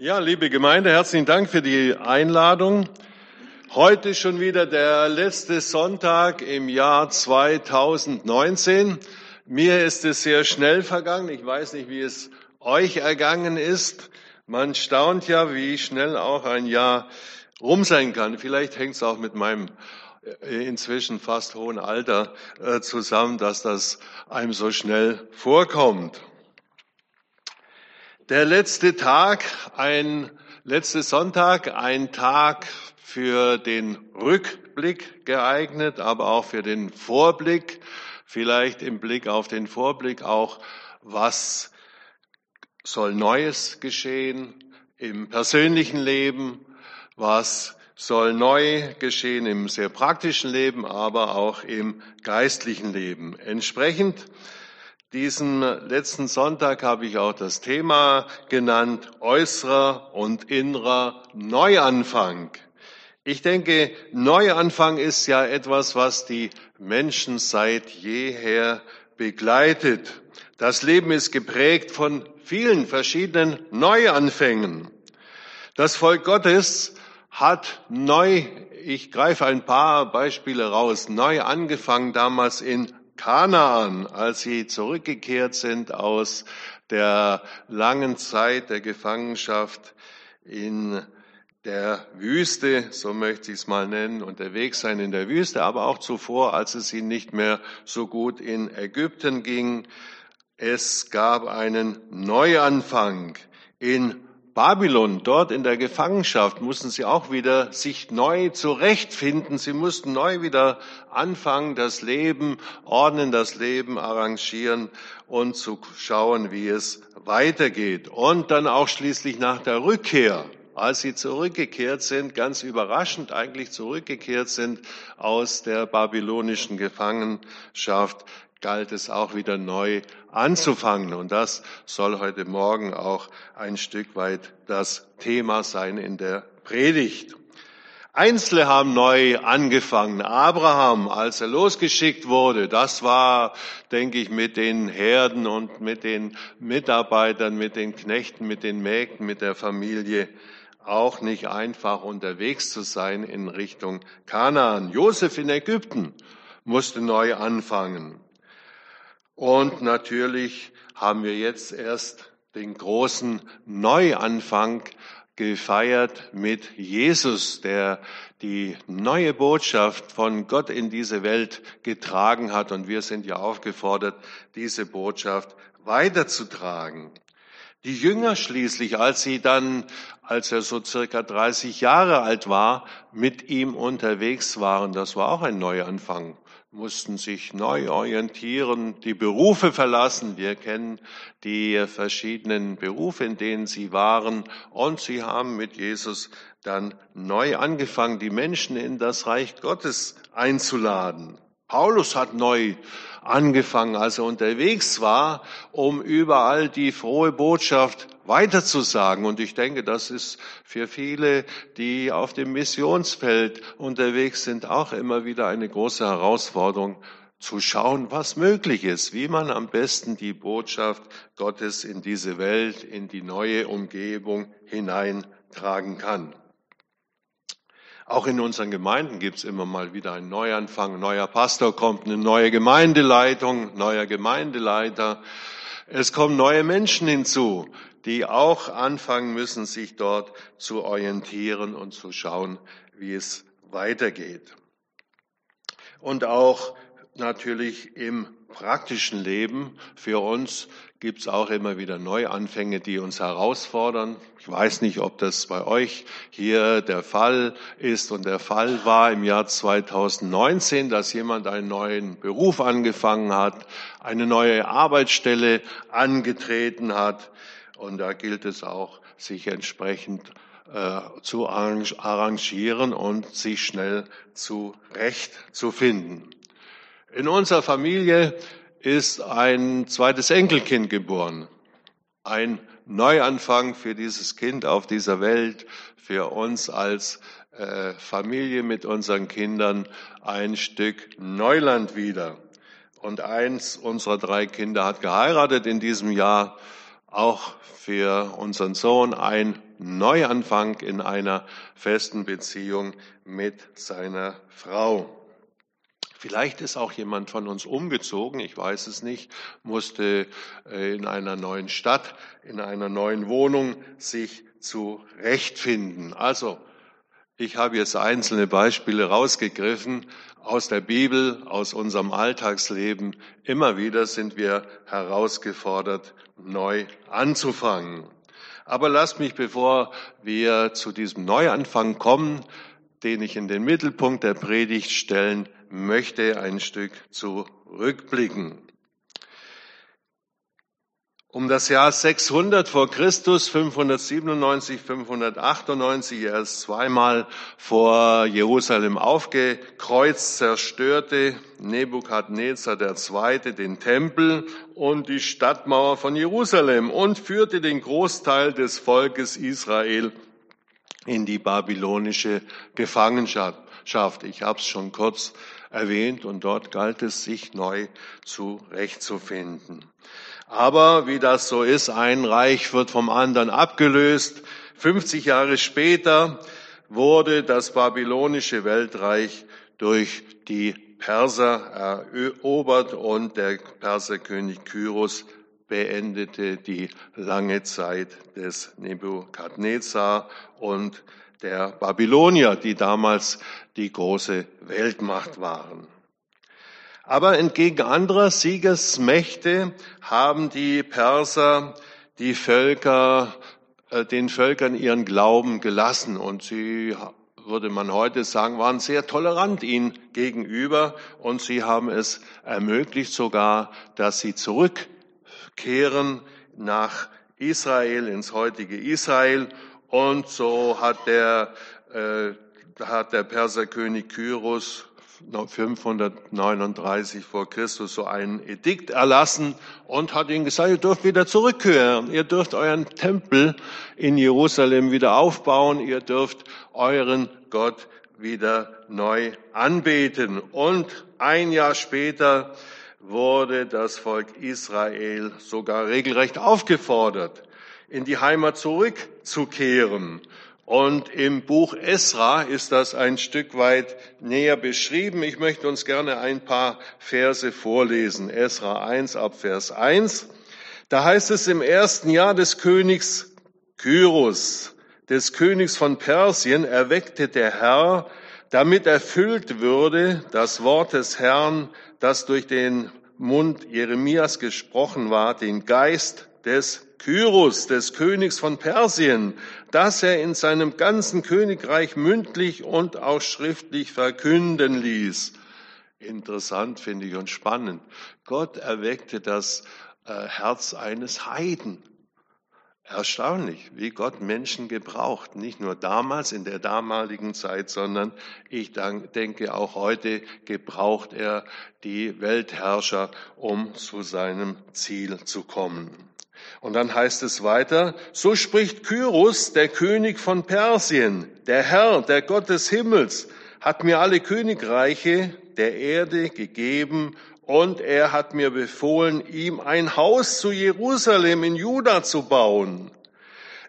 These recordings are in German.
Ja, liebe Gemeinde, herzlichen Dank für die Einladung. Heute schon wieder der letzte Sonntag im Jahr 2019. Mir ist es sehr schnell vergangen. Ich weiß nicht, wie es euch ergangen ist. Man staunt ja, wie schnell auch ein Jahr rum sein kann. Vielleicht hängt es auch mit meinem äh, inzwischen fast hohen Alter äh, zusammen, dass das einem so schnell vorkommt. Der letzte Tag, ein letzter Sonntag, ein Tag für den Rückblick geeignet, aber auch für den Vorblick, vielleicht im Blick auf den Vorblick auch, was soll Neues geschehen im persönlichen Leben, was soll neu geschehen im sehr praktischen Leben, aber auch im geistlichen Leben. Entsprechend diesen letzten Sonntag habe ich auch das Thema genannt, äußerer und innerer Neuanfang. Ich denke, Neuanfang ist ja etwas, was die Menschen seit jeher begleitet. Das Leben ist geprägt von vielen verschiedenen Neuanfängen. Das Volk Gottes hat neu, ich greife ein paar Beispiele raus, neu angefangen damals in Kanaan, als sie zurückgekehrt sind aus der langen Zeit der Gefangenschaft in der Wüste, so möchte ich es mal nennen, unterwegs sein in der Wüste, aber auch zuvor, als es ihnen nicht mehr so gut in Ägypten ging. Es gab einen Neuanfang in Babylon, dort in der Gefangenschaft, mussten sie auch wieder sich neu zurechtfinden. Sie mussten neu wieder anfangen, das Leben ordnen, das Leben arrangieren und zu schauen, wie es weitergeht. Und dann auch schließlich nach der Rückkehr, als sie zurückgekehrt sind, ganz überraschend eigentlich zurückgekehrt sind aus der babylonischen Gefangenschaft, galt es auch wieder neu anzufangen. Und das soll heute Morgen auch ein Stück weit das Thema sein in der Predigt. Einzelne haben neu angefangen. Abraham, als er losgeschickt wurde, das war, denke ich, mit den Herden und mit den Mitarbeitern, mit den Knechten, mit den Mägden, mit der Familie auch nicht einfach unterwegs zu sein in Richtung Kanaan. Josef in Ägypten musste neu anfangen. Und natürlich haben wir jetzt erst den großen Neuanfang gefeiert mit Jesus, der die neue Botschaft von Gott in diese Welt getragen hat. Und wir sind ja aufgefordert, diese Botschaft weiterzutragen. Die Jünger schließlich, als sie dann, als er so circa 30 Jahre alt war, mit ihm unterwegs waren, das war auch ein Neuanfang mussten sich neu orientieren, die Berufe verlassen. Wir kennen die verschiedenen Berufe, in denen sie waren. Und sie haben mit Jesus dann neu angefangen, die Menschen in das Reich Gottes einzuladen. Paulus hat neu angefangen, als er unterwegs war, um überall die frohe Botschaft weiterzusagen. Und ich denke, das ist für viele, die auf dem Missionsfeld unterwegs sind, auch immer wieder eine große Herausforderung, zu schauen, was möglich ist, wie man am besten die Botschaft Gottes in diese Welt, in die neue Umgebung hineintragen kann. Auch in unseren Gemeinden gibt es immer mal wieder einen Neuanfang. Ein neuer Pastor kommt, eine neue Gemeindeleitung, neuer Gemeindeleiter. Es kommen neue Menschen hinzu, die auch anfangen müssen, sich dort zu orientieren und zu schauen, wie es weitergeht. Und auch natürlich im praktischen Leben für uns gibt es auch immer wieder Neuanfänge, die uns herausfordern. Ich weiß nicht, ob das bei euch hier der Fall ist und der Fall war im Jahr 2019, dass jemand einen neuen Beruf angefangen hat, eine neue Arbeitsstelle angetreten hat. Und da gilt es auch, sich entsprechend äh, zu arrangieren und sich schnell zurechtzufinden. In unserer Familie ist ein zweites Enkelkind geboren. Ein Neuanfang für dieses Kind auf dieser Welt, für uns als äh, Familie mit unseren Kindern ein Stück Neuland wieder. Und eins unserer drei Kinder hat geheiratet in diesem Jahr. Auch für unseren Sohn ein Neuanfang in einer festen Beziehung mit seiner Frau. Vielleicht ist auch jemand von uns umgezogen, ich weiß es nicht, musste äh, in einer neuen Stadt, in einer neuen Wohnung sich zurechtfinden. Also, ich habe jetzt einzelne Beispiele rausgegriffen aus der Bibel, aus unserem Alltagsleben. Immer wieder sind wir herausgefordert, neu anzufangen. Aber lasst mich, bevor wir zu diesem Neuanfang kommen, den ich in den Mittelpunkt der Predigt stellen möchte, ein Stück zurückblicken. Um das Jahr 600 vor Christus, 597, 598, er ist zweimal vor Jerusalem aufgekreuzt, zerstörte Nebukadnezar II. den Tempel und die Stadtmauer von Jerusalem und führte den Großteil des Volkes Israel in die babylonische Gefangenschaft. Ich habe es schon kurz erwähnt und dort galt es, sich neu zurechtzufinden. Aber wie das so ist, ein Reich wird vom anderen abgelöst. 50 Jahre später wurde das babylonische Weltreich durch die Perser erobert und der Perserkönig Kyros beendete die lange Zeit des Nebukadnezar und der Babylonier, die damals die große Weltmacht waren. Aber entgegen anderer Siegesmächte haben die Perser die Völker, äh, den Völkern ihren Glauben gelassen und sie würde man heute sagen, waren sehr tolerant ihnen gegenüber und sie haben es ermöglicht sogar, dass sie zurückkehren nach Israel, ins heutige Israel. Und so hat der, äh, hat der Perserkönig Kyros 539 vor Christus so ein Edikt erlassen und hat ihnen gesagt, ihr dürft wieder zurückkehren, ihr dürft euren Tempel in Jerusalem wieder aufbauen, ihr dürft euren Gott wieder neu anbeten. Und ein Jahr später wurde das Volk Israel sogar regelrecht aufgefordert, in die Heimat zurückzukehren. Und im Buch Esra ist das ein Stück weit näher beschrieben. Ich möchte uns gerne ein paar Verse vorlesen. Esra 1 ab Vers 1. Da heißt es im ersten Jahr des Königs Kyros, des Königs von Persien, erweckte der Herr, damit erfüllt würde das Wort des Herrn, das durch den Mund Jeremias gesprochen war, den Geist des Kyros, des Königs von Persien, dass er in seinem ganzen Königreich mündlich und auch schriftlich verkünden ließ. Interessant finde ich und spannend. Gott erweckte das äh, Herz eines Heiden. Erstaunlich, wie Gott Menschen gebraucht. Nicht nur damals, in der damaligen Zeit, sondern ich denke auch heute gebraucht er die Weltherrscher, um zu seinem Ziel zu kommen. Und dann heißt es weiter, so spricht Kyros, der König von Persien, der Herr, der Gott des Himmels, hat mir alle Königreiche der Erde gegeben und er hat mir befohlen, ihm ein Haus zu Jerusalem in Juda zu bauen.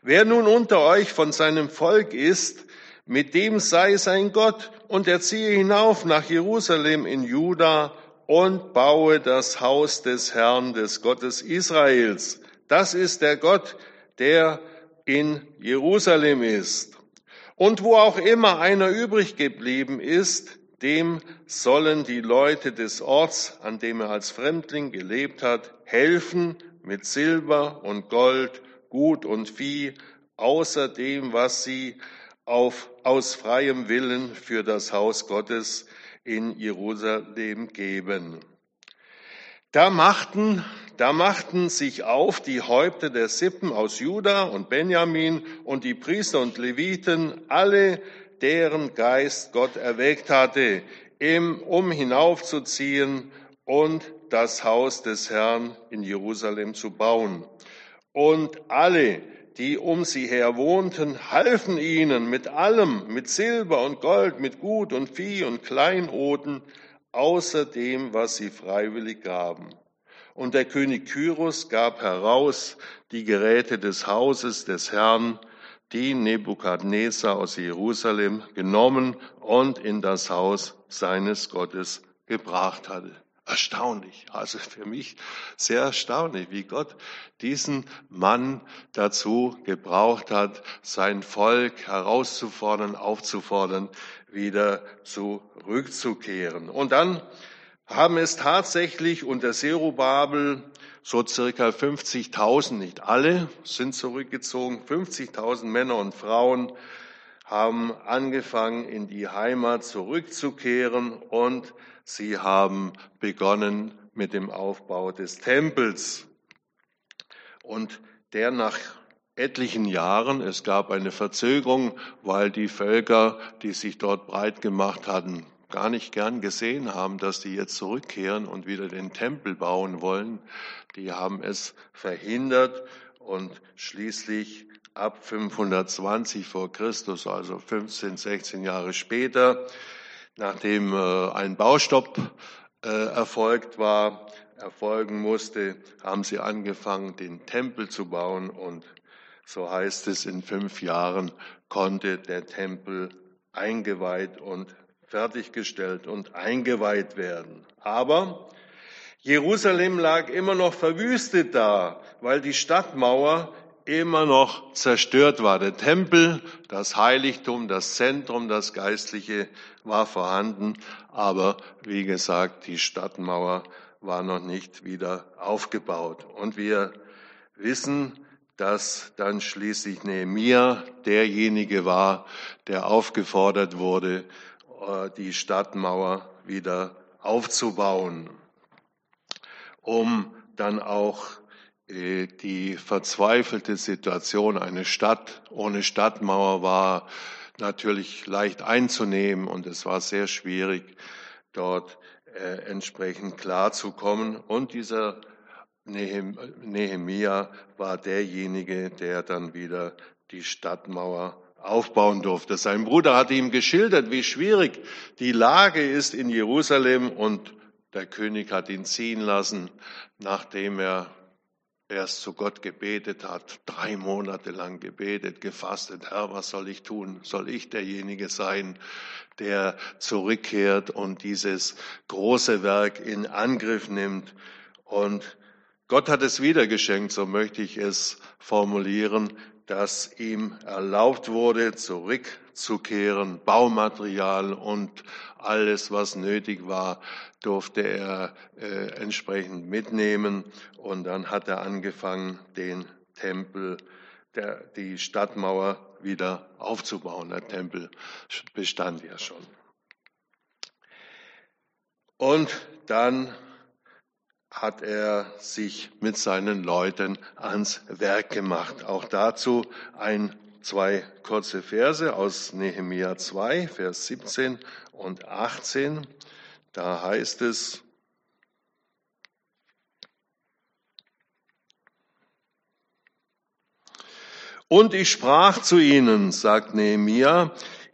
Wer nun unter euch von seinem Volk ist, mit dem sei sein Gott und er ziehe hinauf nach Jerusalem in Juda und baue das Haus des Herrn, des Gottes Israels das ist der Gott, der in Jerusalem ist. Und wo auch immer einer übrig geblieben ist, dem sollen die Leute des Orts, an dem er als Fremdling gelebt hat, helfen mit Silber und Gold, Gut und Vieh, außer dem, was sie auf, aus freiem Willen für das Haus Gottes in Jerusalem geben. Da machten da machten sich auf die Häupter der Sippen aus Juda und Benjamin und die Priester und Leviten, alle, deren Geist Gott erweckt hatte, um hinaufzuziehen und das Haus des Herrn in Jerusalem zu bauen. Und alle, die um sie her wohnten, halfen ihnen mit allem, mit Silber und Gold, mit Gut und Vieh und Kleinoden, außer dem, was sie freiwillig gaben. Und der König Kyros gab heraus die Geräte des Hauses des Herrn, die Nebukadnezar aus Jerusalem genommen und in das Haus seines Gottes gebracht hatte. Erstaunlich, also für mich sehr erstaunlich, wie Gott diesen Mann dazu gebraucht hat, sein Volk herauszufordern, aufzufordern, wieder zurückzukehren. Und dann haben es tatsächlich unter Serubabel so circa 50.000, nicht alle sind zurückgezogen, 50.000 Männer und Frauen haben angefangen, in die Heimat zurückzukehren und sie haben begonnen mit dem Aufbau des Tempels. Und der nach etlichen Jahren, es gab eine Verzögerung, weil die Völker, die sich dort breit gemacht hatten, gar nicht gern gesehen haben, dass die jetzt zurückkehren und wieder den Tempel bauen wollen. Die haben es verhindert und schließlich ab 520 vor Christus, also 15, 16 Jahre später, nachdem äh, ein Baustopp äh, erfolgt war, erfolgen musste, haben sie angefangen, den Tempel zu bauen und so heißt es, in fünf Jahren konnte der Tempel eingeweiht und fertiggestellt und eingeweiht werden. Aber Jerusalem lag immer noch verwüstet da, weil die Stadtmauer immer noch zerstört war. Der Tempel, das Heiligtum, das Zentrum, das Geistliche war vorhanden, aber wie gesagt, die Stadtmauer war noch nicht wieder aufgebaut. Und wir wissen, dass dann schließlich Nehemia derjenige war, der aufgefordert wurde, die Stadtmauer wieder aufzubauen, um dann auch äh, die verzweifelte Situation, eine Stadt ohne Stadtmauer war natürlich leicht einzunehmen und es war sehr schwierig, dort äh, entsprechend klarzukommen. Und dieser Nehemia war derjenige, der dann wieder die Stadtmauer aufbauen durfte. Sein Bruder hatte ihm geschildert, wie schwierig die Lage ist in Jerusalem und der König hat ihn ziehen lassen, nachdem er erst zu Gott gebetet hat, drei Monate lang gebetet, gefastet. Herr, was soll ich tun? Soll ich derjenige sein, der zurückkehrt und dieses große Werk in Angriff nimmt? Und Gott hat es wieder geschenkt, so möchte ich es formulieren dass ihm erlaubt wurde, zurückzukehren. Baumaterial und alles, was nötig war, durfte er äh, entsprechend mitnehmen. Und dann hat er angefangen, den Tempel, der, die Stadtmauer wieder aufzubauen. Der Tempel bestand ja schon. Und dann hat er sich mit seinen Leuten ans Werk gemacht. Auch dazu ein, zwei kurze Verse aus Nehemia 2, Vers 17 und 18. Da heißt es, Und ich sprach zu ihnen, sagt Nehemia,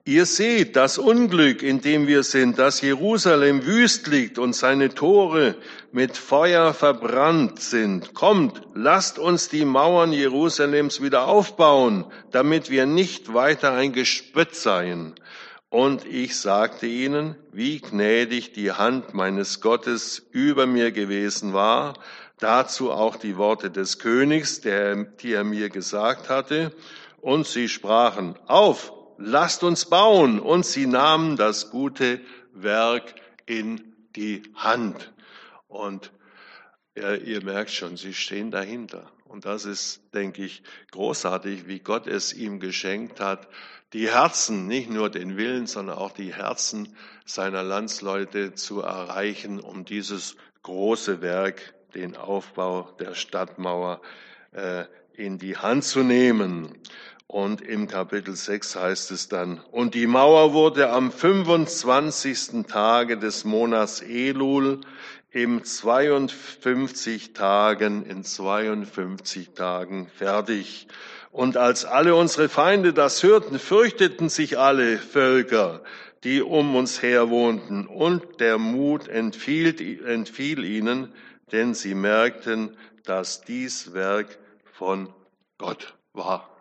Ihr seht das Unglück, in dem wir sind, dass Jerusalem wüst liegt und seine Tore mit Feuer verbrannt sind. Kommt, lasst uns die Mauern Jerusalems wieder aufbauen, damit wir nicht weiter ein Gespött seien. Und ich sagte ihnen, wie gnädig die Hand meines Gottes über mir gewesen war, dazu auch die Worte des Königs, der, die er mir gesagt hatte. Und sie sprachen, auf, lasst uns bauen. Und sie nahmen das gute Werk in die Hand. Und ja, ihr merkt schon, sie stehen dahinter. Und das ist, denke ich, großartig, wie Gott es ihm geschenkt hat, die Herzen, nicht nur den Willen, sondern auch die Herzen seiner Landsleute zu erreichen, um dieses große Werk, den Aufbau der Stadtmauer, äh, in die Hand zu nehmen. Und im Kapitel 6 heißt es dann, und die Mauer wurde am 25. Tage des Monats Elul im 52 Tagen, in 52 Tagen fertig. Und als alle unsere Feinde das hörten, fürchteten sich alle Völker, die um uns her wohnten, und der Mut entfiel, entfiel ihnen, denn sie merkten, dass dies Werk von Gott war.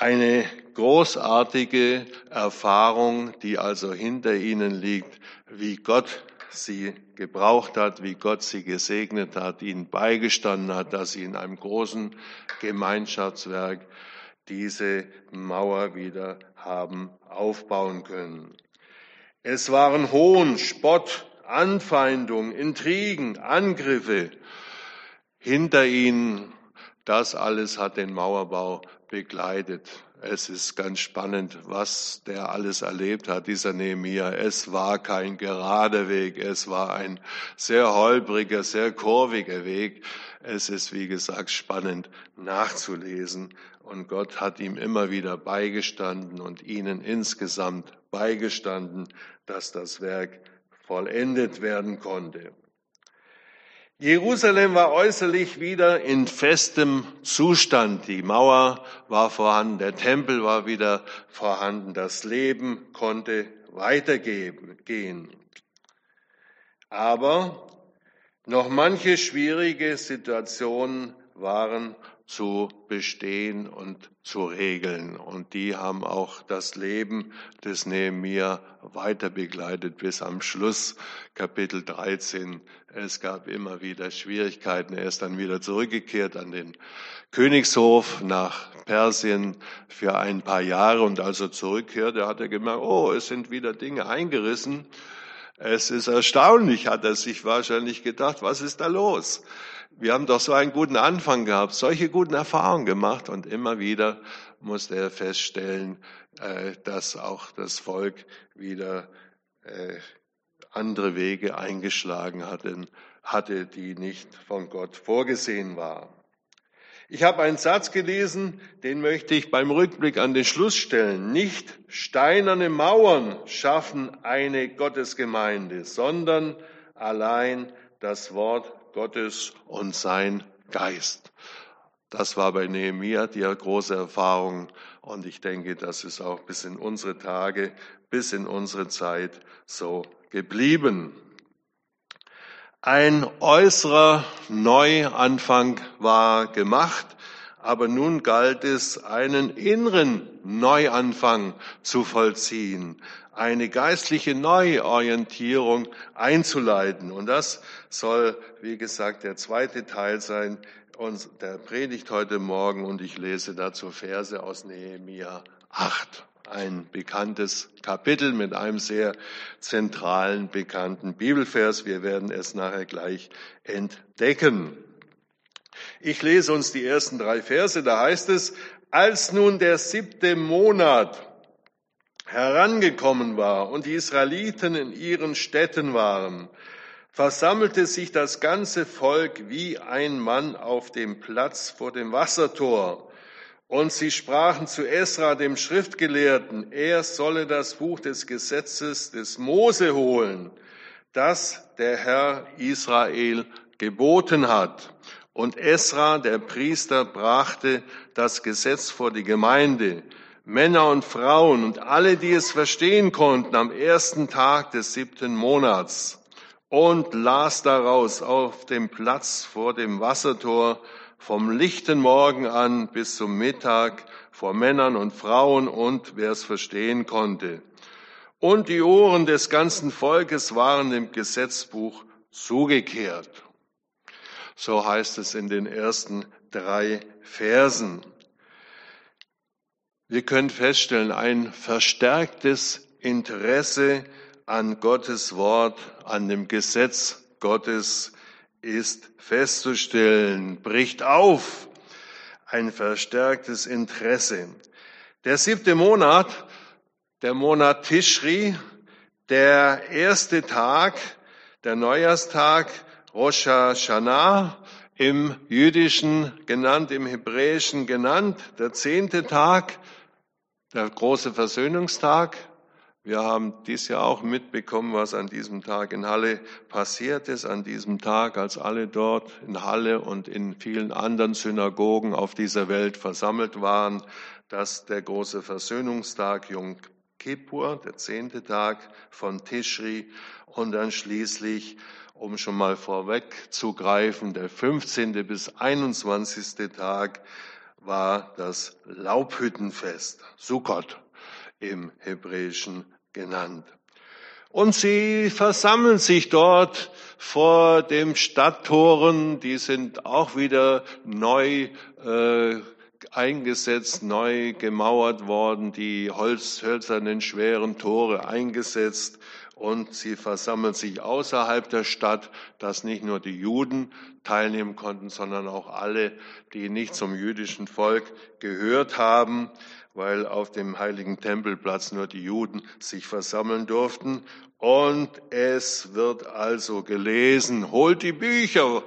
Eine großartige Erfahrung, die also hinter ihnen liegt, wie Gott sie gebraucht hat, wie Gott sie gesegnet hat, ihnen beigestanden hat, dass sie in einem großen Gemeinschaftswerk diese Mauer wieder haben aufbauen können. Es waren Hohn, Spott, Anfeindung, Intrigen, Angriffe hinter ihnen. Das alles hat den Mauerbau begleitet. Es ist ganz spannend, was der alles erlebt hat, dieser Nehemiah. Es war kein gerader Weg, es war ein sehr holpriger, sehr kurviger Weg. Es ist, wie gesagt, spannend nachzulesen. Und Gott hat ihm immer wieder beigestanden und ihnen insgesamt beigestanden, dass das Werk vollendet werden konnte. Jerusalem war äußerlich wieder in festem Zustand. Die Mauer war vorhanden, der Tempel war wieder vorhanden, das Leben konnte weitergehen. Aber noch manche schwierige Situationen waren zu bestehen und zu regeln. Und die haben auch das Leben des Nehemiah weiter begleitet bis am Schluss, Kapitel 13. Es gab immer wieder Schwierigkeiten. Er ist dann wieder zurückgekehrt an den Königshof nach Persien für ein paar Jahre und als er zurückkehrte, hat er gemerkt, oh, es sind wieder Dinge eingerissen. Es ist erstaunlich, hat er sich wahrscheinlich gedacht, was ist da los? Wir haben doch so einen guten Anfang gehabt, solche guten Erfahrungen gemacht und immer wieder musste er feststellen, äh, dass auch das Volk wieder äh, andere Wege eingeschlagen hatte, hatte, die nicht von Gott vorgesehen waren. Ich habe einen Satz gelesen, den möchte ich beim Rückblick an den Schluss stellen. Nicht steinerne Mauern schaffen eine Gottesgemeinde, sondern allein das Wort Gottes und sein Geist. Das war bei Nehemiah die große Erfahrung und ich denke, das ist auch bis in unsere Tage, bis in unsere Zeit so geblieben. Ein äußerer Neuanfang war gemacht, aber nun galt es, einen inneren Neuanfang zu vollziehen, eine geistliche Neuorientierung einzuleiten. Und das soll, wie gesagt, der zweite Teil sein und der Predigt heute Morgen. Und ich lese dazu Verse aus Nehemia 8. Ein bekanntes Kapitel mit einem sehr zentralen, bekannten Bibelvers. Wir werden es nachher gleich entdecken. Ich lese uns die ersten drei Verse. Da heißt es, als nun der siebte Monat herangekommen war und die Israeliten in ihren Städten waren, versammelte sich das ganze Volk wie ein Mann auf dem Platz vor dem Wassertor. Und sie sprachen zu Esra, dem Schriftgelehrten, er solle das Buch des Gesetzes des Mose holen, das der Herr Israel geboten hat. Und Esra, der Priester, brachte das Gesetz vor die Gemeinde. Männer und Frauen und alle, die es verstehen konnten, am ersten Tag des siebten Monats und las daraus auf dem Platz vor dem Wassertor vom lichten Morgen an bis zum Mittag vor Männern und Frauen und wer es verstehen konnte. Und die Ohren des ganzen Volkes waren dem Gesetzbuch zugekehrt. So heißt es in den ersten drei Versen. Wir können feststellen, ein verstärktes Interesse an Gottes Wort, an dem Gesetz Gottes ist festzustellen, bricht auf. Ein verstärktes Interesse. Der siebte Monat, der Monat Tishri, der erste Tag, der Neujahrstag, Rosh Hashanah, im Jüdischen genannt, im Hebräischen genannt, der zehnte Tag, der große Versöhnungstag. Wir haben dies Jahr auch mitbekommen, was an diesem Tag in Halle passiert ist, an diesem Tag, als alle dort in Halle und in vielen anderen Synagogen auf dieser Welt versammelt waren, dass der große Versöhnungstag Yom Kippur, der zehnte Tag von Tishri und dann schließlich, um schon mal vorwegzugreifen, der 15. bis 21. Tag war das Laubhüttenfest, Sukkot im Hebräischen genannt. Und sie versammeln sich dort vor dem Stadttoren, die sind auch wieder neu äh, eingesetzt, neu gemauert worden, die Holz, hölzernen schweren Tore eingesetzt und sie versammeln sich außerhalb der Stadt, dass nicht nur die Juden teilnehmen konnten, sondern auch alle, die nicht zum jüdischen Volk gehört haben, weil auf dem heiligen Tempelplatz nur die Juden sich versammeln durften. Und es wird also gelesen, holt die Bücher,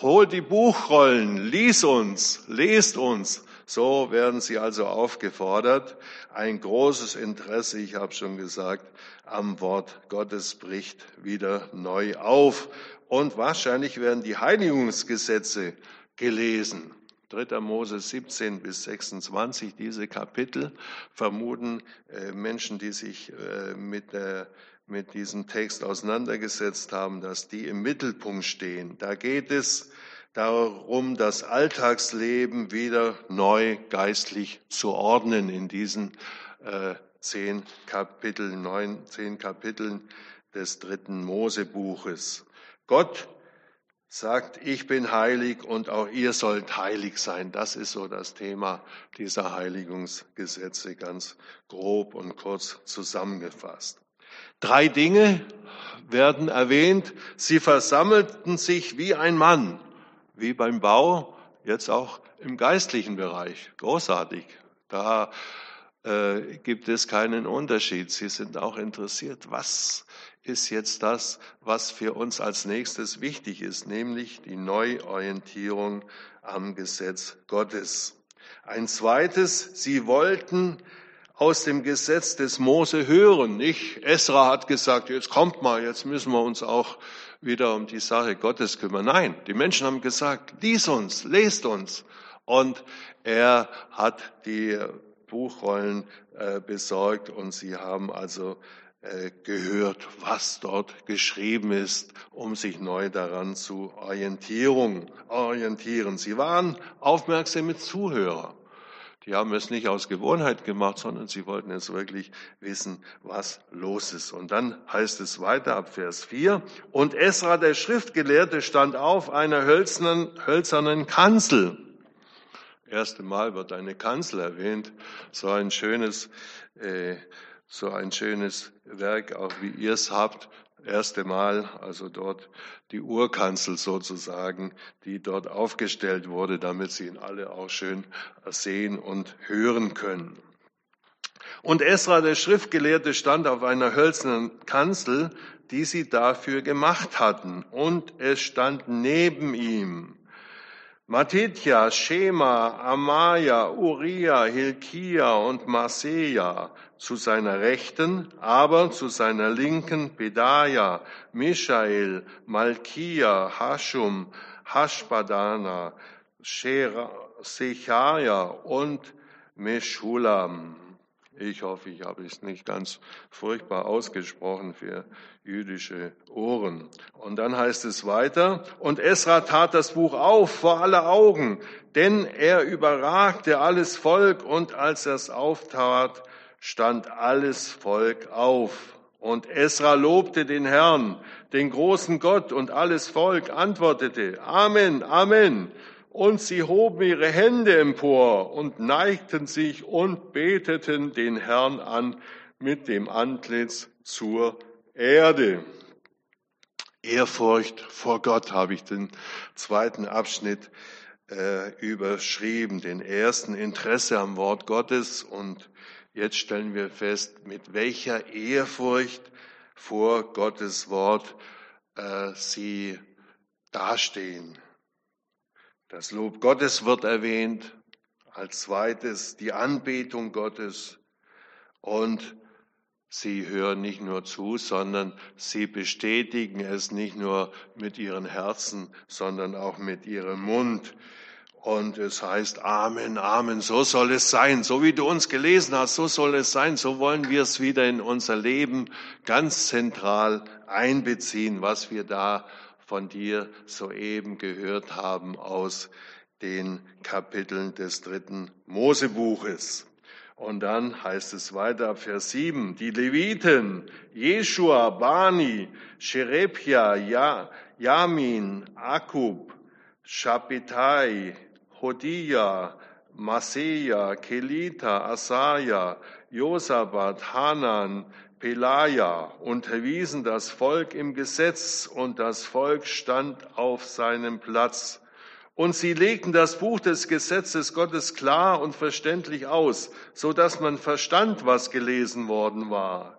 holt die Buchrollen, lies uns, lest uns. So werden sie also aufgefordert. Ein großes Interesse, ich habe schon gesagt, am Wort Gottes bricht wieder neu auf. Und wahrscheinlich werden die Heiligungsgesetze gelesen. 3. Mose 17 bis 26, diese Kapitel vermuten äh, Menschen, die sich äh, mit, der, mit diesem Text auseinandergesetzt haben, dass die im Mittelpunkt stehen. Da geht es darum, das Alltagsleben wieder neu geistlich zu ordnen in diesen äh, zehn Kapiteln, neun, zehn Kapiteln des dritten Mosebuches. Gott sagt, ich bin heilig und auch ihr sollt heilig sein. Das ist so das Thema dieser Heiligungsgesetze ganz grob und kurz zusammengefasst. Drei Dinge werden erwähnt. Sie versammelten sich wie ein Mann, wie beim Bau, jetzt auch im geistlichen Bereich. Großartig. Da äh, gibt es keinen Unterschied. Sie sind auch interessiert, was ist jetzt das, was für uns als nächstes wichtig ist, nämlich die Neuorientierung am Gesetz Gottes. Ein zweites, sie wollten aus dem Gesetz des Mose hören. Nicht Esra hat gesagt, jetzt kommt mal, jetzt müssen wir uns auch wieder um die Sache Gottes kümmern. Nein, die Menschen haben gesagt, lies uns, lest uns. Und er hat die Buchrollen äh, besorgt und sie haben also äh, gehört, was dort geschrieben ist, um sich neu daran zu orientieren. Sie waren aufmerksame Zuhörer. Die haben es nicht aus Gewohnheit gemacht, sondern sie wollten jetzt wirklich wissen, was los ist. Und dann heißt es weiter ab Vers 4. Und Esra, der Schriftgelehrte, stand auf einer hölzernen, hölzernen Kanzel erste Mal wird eine Kanzel erwähnt. So ein schönes, äh, so ein schönes Werk, auch wie ihr es habt. Erste Mal, also dort die Urkanzel sozusagen, die dort aufgestellt wurde, damit sie ihn alle auch schön sehen und hören können. Und Esra, der Schriftgelehrte, stand auf einer hölzernen Kanzel, die sie dafür gemacht hatten. Und es stand neben ihm Matitja, Shema, Amaya, Uriah, Hilkia und Maseja zu seiner Rechten, aber zu seiner Linken Pedaja, Mishael, Malkia, Hashum, Hashbadana, Sechaja und Meshulam. Ich hoffe, ich habe es nicht ganz furchtbar ausgesprochen für jüdische Ohren. Und dann heißt es weiter, und Esra tat das Buch auf vor alle Augen, denn er überragte alles Volk und als er es auftat, stand alles Volk auf. Und Esra lobte den Herrn, den großen Gott, und alles Volk antwortete, Amen, Amen. Und sie hoben ihre Hände empor und neigten sich und beteten den Herrn an mit dem Antlitz zur Erde. Ehrfurcht vor Gott habe ich den zweiten Abschnitt äh, überschrieben, den ersten Interesse am Wort Gottes. Und jetzt stellen wir fest, mit welcher Ehrfurcht vor Gottes Wort äh, sie dastehen. Das Lob Gottes wird erwähnt, als zweites die Anbetung Gottes und sie hören nicht nur zu, sondern sie bestätigen es nicht nur mit ihren Herzen, sondern auch mit ihrem Mund. Und es heißt Amen, Amen, so soll es sein. So wie du uns gelesen hast, so soll es sein. So wollen wir es wieder in unser Leben ganz zentral einbeziehen, was wir da von dir soeben gehört haben aus den Kapiteln des dritten Mosebuches. Und dann heißt es weiter Vers 7, die Leviten, Jeshua, Bani, Sherebia, ja, Yamin, Akub, Shabitai, Hodia, Maseja, Kelita, Asaja, Josabat, Hanan, Pelaja unterwiesen das Volk im Gesetz und das Volk stand auf seinem Platz. Und sie legten das Buch des Gesetzes Gottes klar und verständlich aus, so dass man verstand, was gelesen worden war.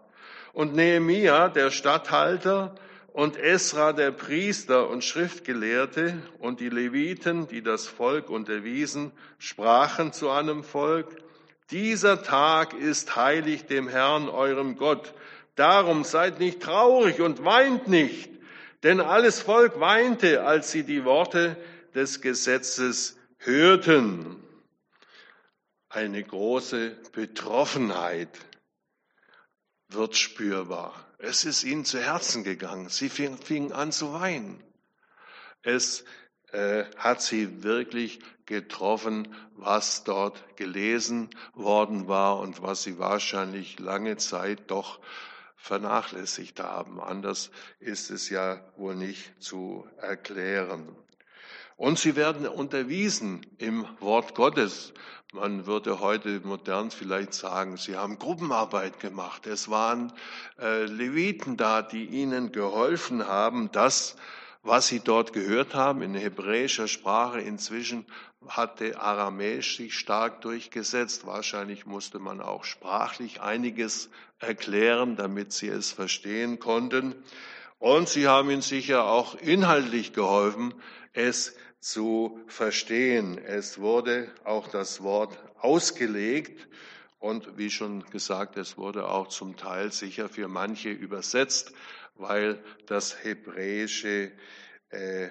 Und Nehemia, der Statthalter, und Esra, der Priester und Schriftgelehrte, und die Leviten, die das Volk unterwiesen, sprachen zu einem Volk, dieser Tag ist heilig dem Herrn, eurem Gott. Darum seid nicht traurig und weint nicht, denn alles Volk weinte, als sie die Worte des Gesetzes hörten. Eine große Betroffenheit wird spürbar. Es ist ihnen zu Herzen gegangen. Sie fingen an zu weinen. Es äh, hat sie wirklich getroffen, was dort gelesen worden war und was sie wahrscheinlich lange Zeit doch vernachlässigt haben. Anders ist es ja wohl nicht zu erklären. Und sie werden unterwiesen im Wort Gottes. Man würde heute modern vielleicht sagen, sie haben Gruppenarbeit gemacht. Es waren äh, Leviten da, die ihnen geholfen haben, das, was sie dort gehört haben, in hebräischer Sprache. Inzwischen hatte Aramäisch sich stark durchgesetzt. Wahrscheinlich musste man auch sprachlich einiges erklären, damit sie es verstehen konnten. Und sie haben ihnen sicher auch inhaltlich geholfen, es zu verstehen. Es wurde auch das Wort ausgelegt und wie schon gesagt, es wurde auch zum Teil sicher für manche übersetzt, weil das Hebräische äh,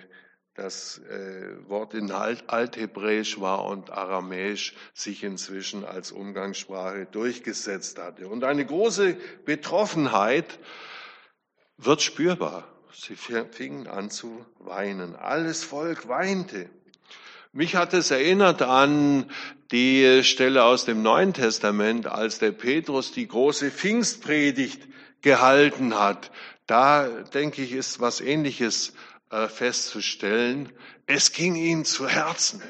das äh, Wort in Alt Althebräisch war und Aramäisch sich inzwischen als Umgangssprache durchgesetzt hatte. Und eine große Betroffenheit wird spürbar. Sie fingen an zu weinen. Alles Volk weinte. Mich hat es erinnert an die Stelle aus dem Neuen Testament, als der Petrus die große Pfingstpredigt gehalten hat. Da, denke ich, ist was Ähnliches äh, festzustellen. Es ging ihm zu Herzen.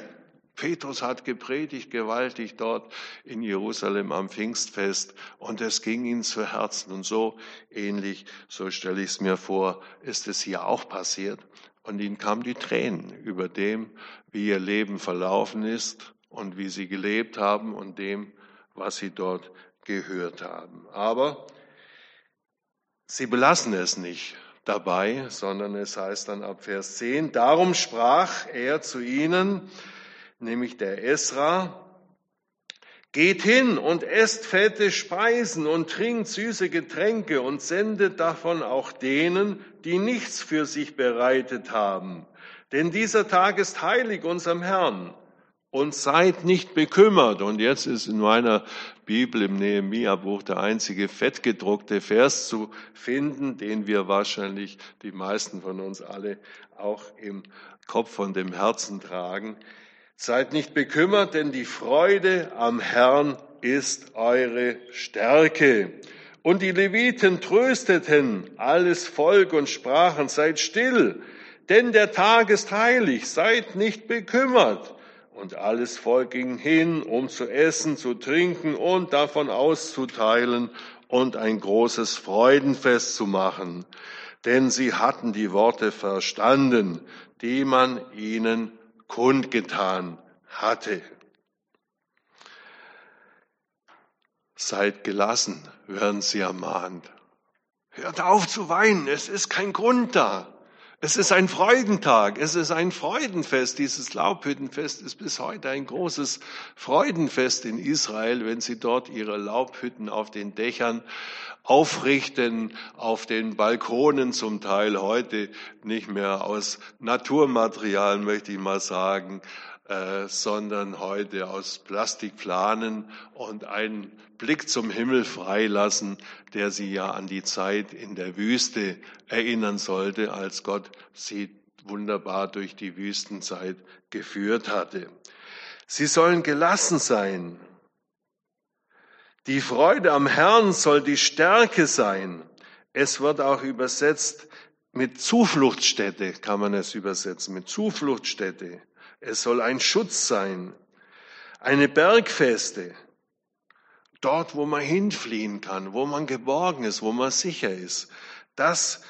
Petrus hat gepredigt gewaltig dort in Jerusalem am Pfingstfest und es ging ihm zu Herzen und so ähnlich, so stelle ich es mir vor, ist es hier auch passiert. Und ihnen kamen die Tränen über dem, wie ihr Leben verlaufen ist und wie sie gelebt haben und dem, was sie dort gehört haben. Aber sie belassen es nicht dabei, sondern es heißt dann ab Vers 10, darum sprach er zu ihnen, nämlich der Esra, Geht hin und esst fette Speisen und trinkt süße Getränke und sendet davon auch denen, die nichts für sich bereitet haben. Denn dieser Tag ist heilig unserem Herrn. Und seid nicht bekümmert. Und jetzt ist in meiner Bibel im Nehemia-Buch der einzige fettgedruckte Vers zu finden, den wir wahrscheinlich die meisten von uns alle auch im Kopf und im Herzen tragen. Seid nicht bekümmert, denn die Freude am Herrn ist eure Stärke. Und die Leviten trösteten alles Volk und sprachen, seid still, denn der Tag ist heilig, seid nicht bekümmert. Und alles Volk ging hin, um zu essen, zu trinken und davon auszuteilen und ein großes Freudenfest zu machen. Denn sie hatten die Worte verstanden, die man ihnen kundgetan hatte. Seid gelassen, werden sie ermahnt. Hört auf zu weinen, es ist kein Grund da. Es ist ein Freudentag, es ist ein Freudenfest. Dieses Laubhüttenfest ist bis heute ein großes Freudenfest in Israel, wenn sie dort ihre Laubhütten auf den Dächern aufrichten, auf den Balkonen zum Teil. Heute nicht mehr aus Naturmaterial, möchte ich mal sagen, äh, sondern heute aus Plastikplanen und einen Blick zum Himmel freilassen, der sie ja an die Zeit in der Wüste erinnern sollte, als Gott sie wunderbar durch die Wüstenzeit geführt hatte. Sie sollen gelassen sein. Die Freude am Herrn soll die Stärke sein. Es wird auch übersetzt mit Zufluchtsstätte, kann man es übersetzen, mit Zufluchtsstätte. Es soll ein Schutz sein, eine Bergfeste, dort, wo man hinfliehen kann, wo man geborgen ist, wo man sicher ist. Das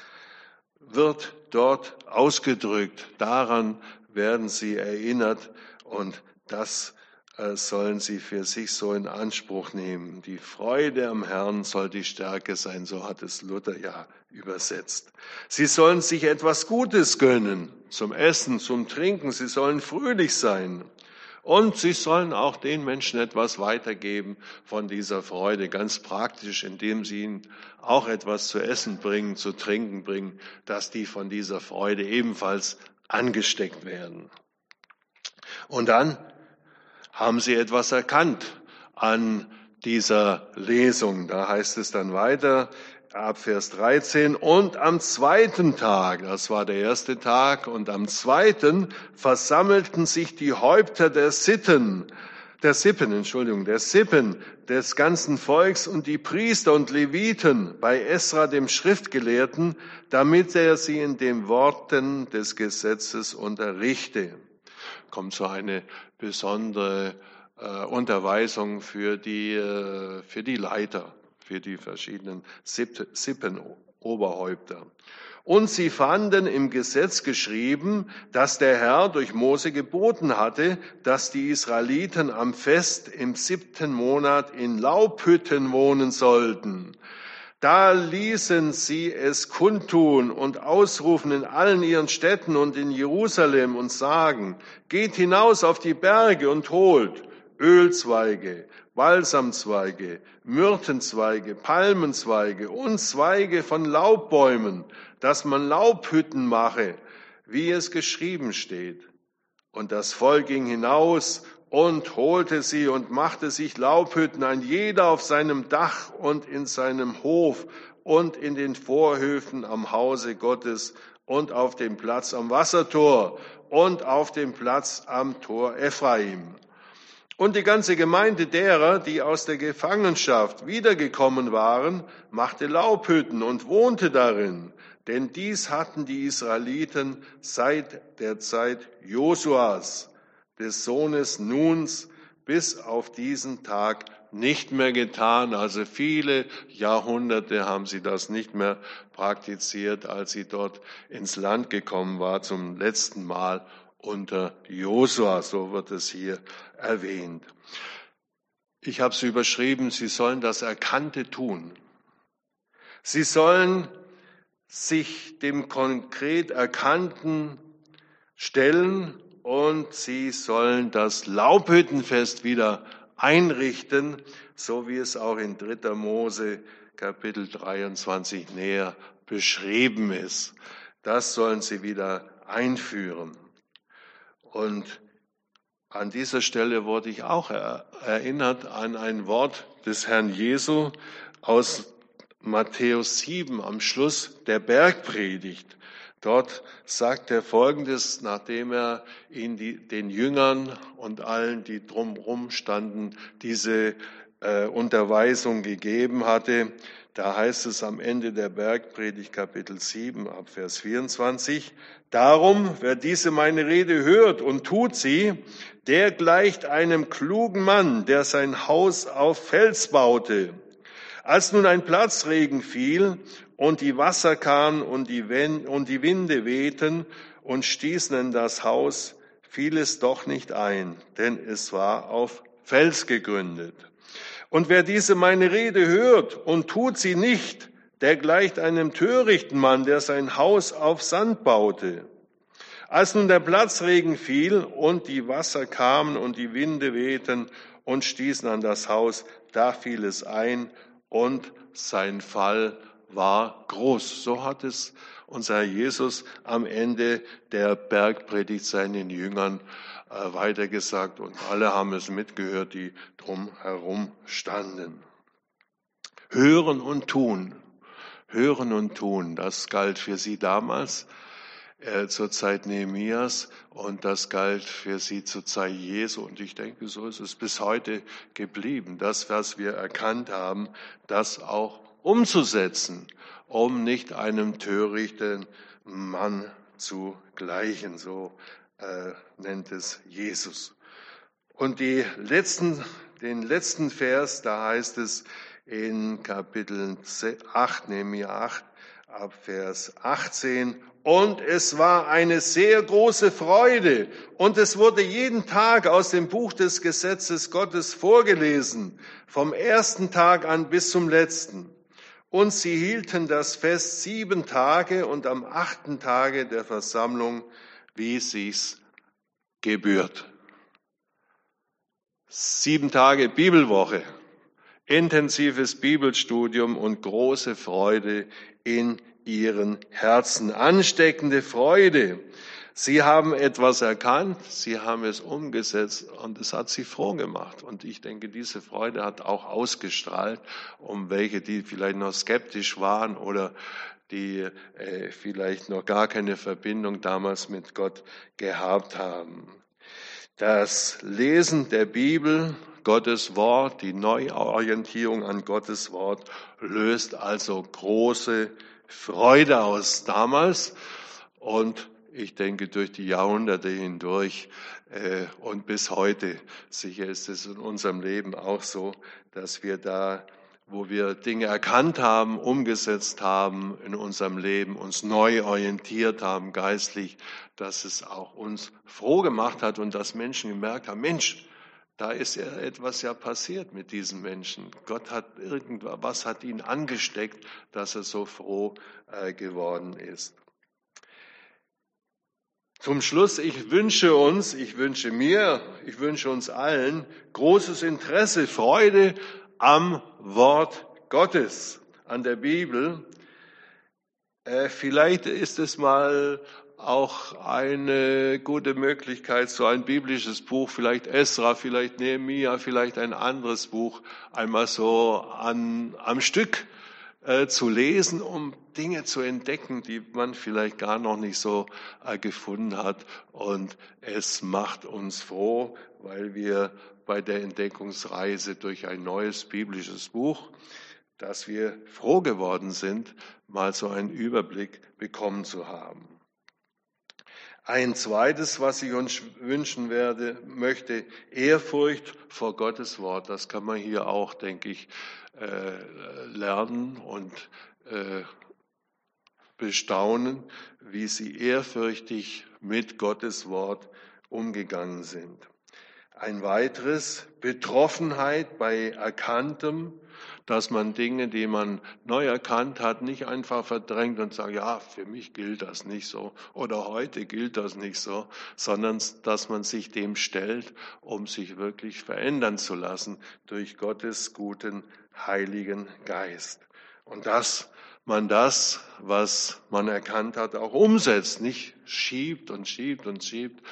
wird dort ausgedrückt. Daran werden sie erinnert und das äh, sollen sie für sich so in Anspruch nehmen. Die Freude am Herrn soll die Stärke sein, so hat es Luther ja übersetzt. Sie sollen sich etwas Gutes gönnen, zum Essen, zum Trinken, sie sollen fröhlich sein. Und sie sollen auch den Menschen etwas weitergeben von dieser Freude, ganz praktisch, indem sie ihnen auch etwas zu essen bringen, zu trinken bringen, dass die von dieser Freude ebenfalls angesteckt werden. Und dann haben sie etwas erkannt an dieser Lesung. Da heißt es dann weiter, ab Vers 13, und am zweiten Tag, das war der erste Tag, und am zweiten versammelten sich die Häupter der Sitten, der Sippen, Entschuldigung, der Sippen des ganzen Volks und die Priester und Leviten bei Esra, dem Schriftgelehrten, damit er sie in den Worten des Gesetzes unterrichte. Kommt so eine besondere äh, Unterweisung für die, äh, für die Leiter für die verschiedenen Sippenoberhäupter. Und sie fanden im Gesetz geschrieben, dass der Herr durch Mose geboten hatte, dass die Israeliten am Fest im siebten Monat in Laubhütten wohnen sollten. Da ließen sie es kundtun und ausrufen in allen ihren Städten und in Jerusalem und sagen, geht hinaus auf die Berge und holt Ölzweige, Balsamzweige, Myrtenzweige, Palmenzweige und Zweige von Laubbäumen, dass man Laubhütten mache, wie es geschrieben steht. Und das Volk ging hinaus und holte sie und machte sich Laubhütten, ein jeder auf seinem Dach und in seinem Hof und in den Vorhöfen am Hause Gottes und auf dem Platz am Wassertor und auf dem Platz am Tor Ephraim. Und die ganze Gemeinde derer, die aus der Gefangenschaft wiedergekommen waren, machte Laubhütten und wohnte darin. Denn dies hatten die Israeliten seit der Zeit Josuas, des Sohnes Nuns, bis auf diesen Tag nicht mehr getan. Also viele Jahrhunderte haben sie das nicht mehr praktiziert, als sie dort ins Land gekommen war zum letzten Mal unter Josua, so wird es hier erwähnt. Ich habe es überschrieben, Sie sollen das Erkannte tun. Sie sollen sich dem konkret Erkannten stellen und sie sollen das Laubhüttenfest wieder einrichten, so wie es auch in 3. Mose Kapitel 23 näher beschrieben ist. Das sollen sie wieder einführen. Und an dieser Stelle wurde ich auch erinnert an ein Wort des Herrn Jesu aus Matthäus 7 am Schluss der Bergpredigt. Dort sagt er Folgendes, nachdem er ihn die, den Jüngern und allen, die drumherum standen, diese äh, Unterweisung gegeben hatte. Da heißt es am Ende der Bergpredigt Kapitel 7 ab Vers 24, Darum, wer diese meine Rede hört und tut sie, der gleicht einem klugen Mann, der sein Haus auf Fels baute. Als nun ein Platzregen fiel und die Wasser kamen und und die Winde wehten und stießen in das Haus, fiel es doch nicht ein, denn es war auf Fels gegründet. Und wer diese meine Rede hört und tut sie nicht, der gleicht einem törichten Mann, der sein Haus auf Sand baute. Als nun der Platzregen fiel und die Wasser kamen und die Winde wehten und stießen an das Haus, da fiel es ein und sein Fall war groß. So hat es unser Jesus am Ende der Bergpredigt seinen Jüngern weitergesagt und alle haben es mitgehört, die drumherum standen. Hören und tun, hören und tun, das galt für sie damals. äh, zur Zeit Nehemias und das galt für sie zur Zeit Jesu. Und ich denke, so ist es bis heute geblieben, das, was wir erkannt haben, das auch umzusetzen, um nicht einem törichten Mann zu gleichen, so äh, nennt es Jesus. Und die letzten, den letzten Vers, da heißt es in Kapitel 8, Nehemiah 8, ab Vers 18, und es war eine sehr große Freude. Und es wurde jeden Tag aus dem Buch des Gesetzes Gottes vorgelesen, vom ersten Tag an bis zum letzten. Und sie hielten das Fest sieben Tage und am achten Tage der Versammlung, wie sie's gebührt. Sieben Tage Bibelwoche, intensives Bibelstudium und große Freude in ihren Herzen. Ansteckende Freude. Sie haben etwas erkannt, sie haben es umgesetzt und es hat sie froh gemacht. Und ich denke, diese Freude hat auch ausgestrahlt, um welche, die vielleicht noch skeptisch waren oder die äh, vielleicht noch gar keine Verbindung damals mit Gott gehabt haben. Das Lesen der Bibel, Gottes Wort, die Neuorientierung an Gottes Wort löst also große Freude aus damals und ich denke durch die Jahrhunderte hindurch äh, und bis heute, sicher ist es in unserem Leben auch so, dass wir da, wo wir Dinge erkannt haben, umgesetzt haben in unserem Leben, uns neu orientiert haben geistlich, dass es auch uns froh gemacht hat und dass Menschen gemerkt haben, Mensch, da ist ja etwas ja passiert mit diesem Menschen. Gott hat irgendwas hat ihn angesteckt, dass er so froh äh, geworden ist. Zum Schluss, ich wünsche uns, ich wünsche mir, ich wünsche uns allen großes Interesse, Freude am Wort Gottes, an der Bibel. Äh, vielleicht ist es mal auch eine gute Möglichkeit, so ein biblisches Buch, vielleicht Esra, vielleicht Nehemiah, vielleicht ein anderes Buch, einmal so an, am Stück äh, zu lesen, um Dinge zu entdecken, die man vielleicht gar noch nicht so äh, gefunden hat. Und es macht uns froh, weil wir bei der Entdeckungsreise durch ein neues biblisches Buch, dass wir froh geworden sind, mal so einen Überblick bekommen zu haben. Ein zweites, was ich uns wünschen werde, möchte, Ehrfurcht vor Gottes Wort. Das kann man hier auch, denke ich, lernen und äh, bestaunen, wie sie ehrfürchtig mit Gottes Wort umgegangen sind. Ein weiteres, Betroffenheit bei Erkanntem, dass man Dinge, die man neu erkannt hat, nicht einfach verdrängt und sagt, ja, für mich gilt das nicht so oder heute gilt das nicht so, sondern dass man sich dem stellt, um sich wirklich verändern zu lassen durch Gottes guten Heiligen Geist. Und dass man das, was man erkannt hat, auch umsetzt, nicht schiebt und schiebt und schiebt,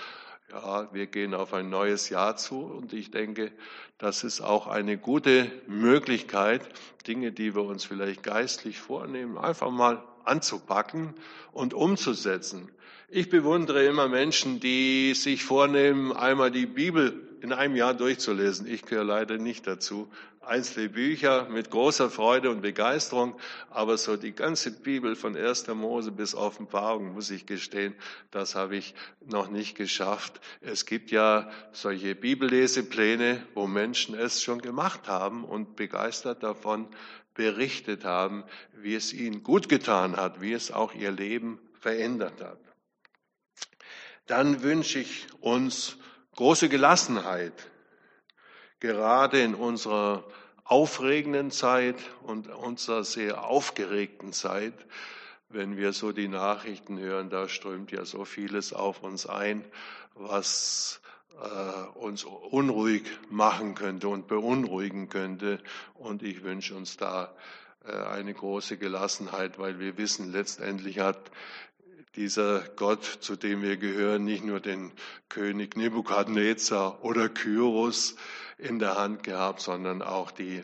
ja, wir gehen auf ein neues Jahr zu und ich denke, das ist auch eine gute Möglichkeit, Dinge, die wir uns vielleicht geistlich vornehmen, einfach mal anzupacken und umzusetzen. Ich bewundere immer Menschen, die sich vornehmen, einmal die Bibel in einem Jahr durchzulesen. Ich gehöre leider nicht dazu. Einzelne Bücher mit großer Freude und Begeisterung, aber so die ganze Bibel von 1. Mose bis Offenbarung, muss ich gestehen, das habe ich noch nicht geschafft. Es gibt ja solche Bibellesepläne, wo Menschen es schon gemacht haben und begeistert davon berichtet haben, wie es ihnen gut getan hat, wie es auch ihr Leben verändert hat dann wünsche ich uns große Gelassenheit, gerade in unserer aufregenden Zeit und unserer sehr aufgeregten Zeit, wenn wir so die Nachrichten hören, da strömt ja so vieles auf uns ein, was äh, uns unruhig machen könnte und beunruhigen könnte. Und ich wünsche uns da äh, eine große Gelassenheit, weil wir wissen, letztendlich hat dieser Gott, zu dem wir gehören, nicht nur den König Nebukadnezar oder Kyros in der Hand gehabt, sondern auch die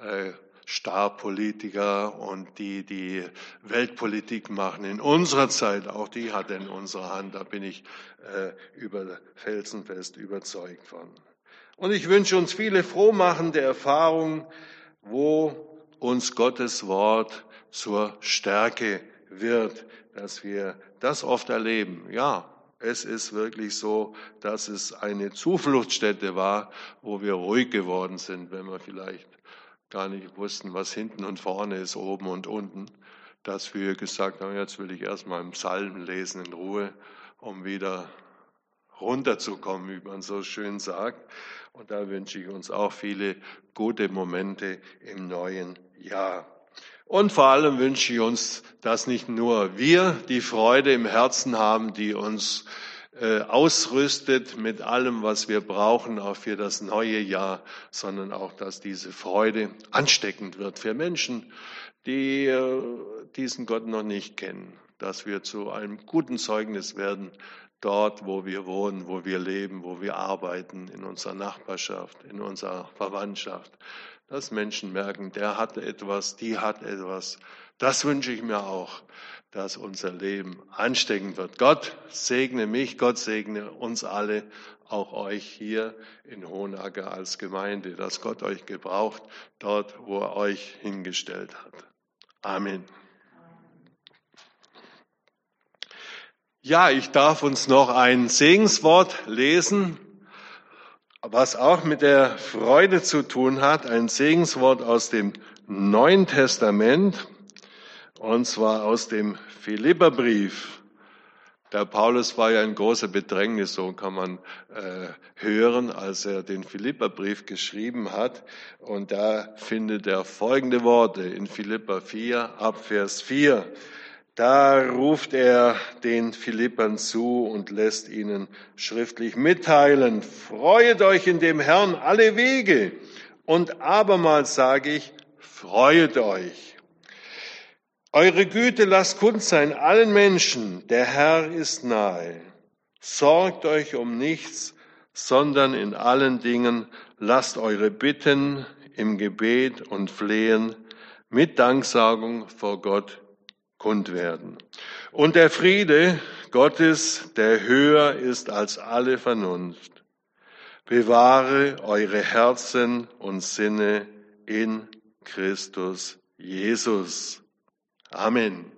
äh, Starpolitiker und die, die Weltpolitik machen in unserer Zeit, auch die hat er in unserer Hand. Da bin ich äh, über felsenfest überzeugt von. Und ich wünsche uns viele frohmachende Erfahrungen, wo uns Gottes Wort zur Stärke wird, dass wir das oft erleben. Ja, es ist wirklich so, dass es eine Zufluchtsstätte war, wo wir ruhig geworden sind, wenn wir vielleicht gar nicht wussten, was hinten und vorne ist, oben und unten, dass wir gesagt haben, jetzt will ich erstmal im Psalm lesen in Ruhe, um wieder runterzukommen, wie man so schön sagt. Und da wünsche ich uns auch viele gute Momente im neuen Jahr. Und vor allem wünsche ich uns, dass nicht nur wir die Freude im Herzen haben, die uns äh, ausrüstet mit allem, was wir brauchen, auch für das neue Jahr, sondern auch, dass diese Freude ansteckend wird für Menschen, die äh, diesen Gott noch nicht kennen, dass wir zu einem guten Zeugnis werden, dort, wo wir wohnen, wo wir leben, wo wir arbeiten, in unserer Nachbarschaft, in unserer Verwandtschaft, dass Menschen merken, der hat etwas, die hat etwas. Das wünsche ich mir auch, dass unser Leben ansteckend wird. Gott segne mich, Gott segne uns alle, auch euch hier in Hohenacker als Gemeinde, dass Gott euch gebraucht, dort, wo er euch hingestellt hat. Amen. Ja, ich darf uns noch ein Segenswort lesen, was auch mit der Freude zu tun hat. Ein Segenswort aus dem Neuen Testament und zwar aus dem Philipperbrief. Der Paulus war ja in großer Bedrängnis, so kann man äh, hören, als er den Philipperbrief geschrieben hat. Und da findet er folgende Worte in Philipper 4, ab Vers 4. Da ruft er den Philippern zu und lässt ihnen schriftlich mitteilen, freuet euch in dem Herrn alle Wege. Und abermals sage ich, freuet euch. Eure Güte lasst kund sein allen Menschen, der Herr ist nahe. Sorgt euch um nichts, sondern in allen Dingen lasst eure Bitten im Gebet und Flehen mit Danksagung vor Gott kund. Und der Friede Gottes, der höher ist als alle Vernunft, bewahre eure Herzen und Sinne in Christus Jesus. Amen.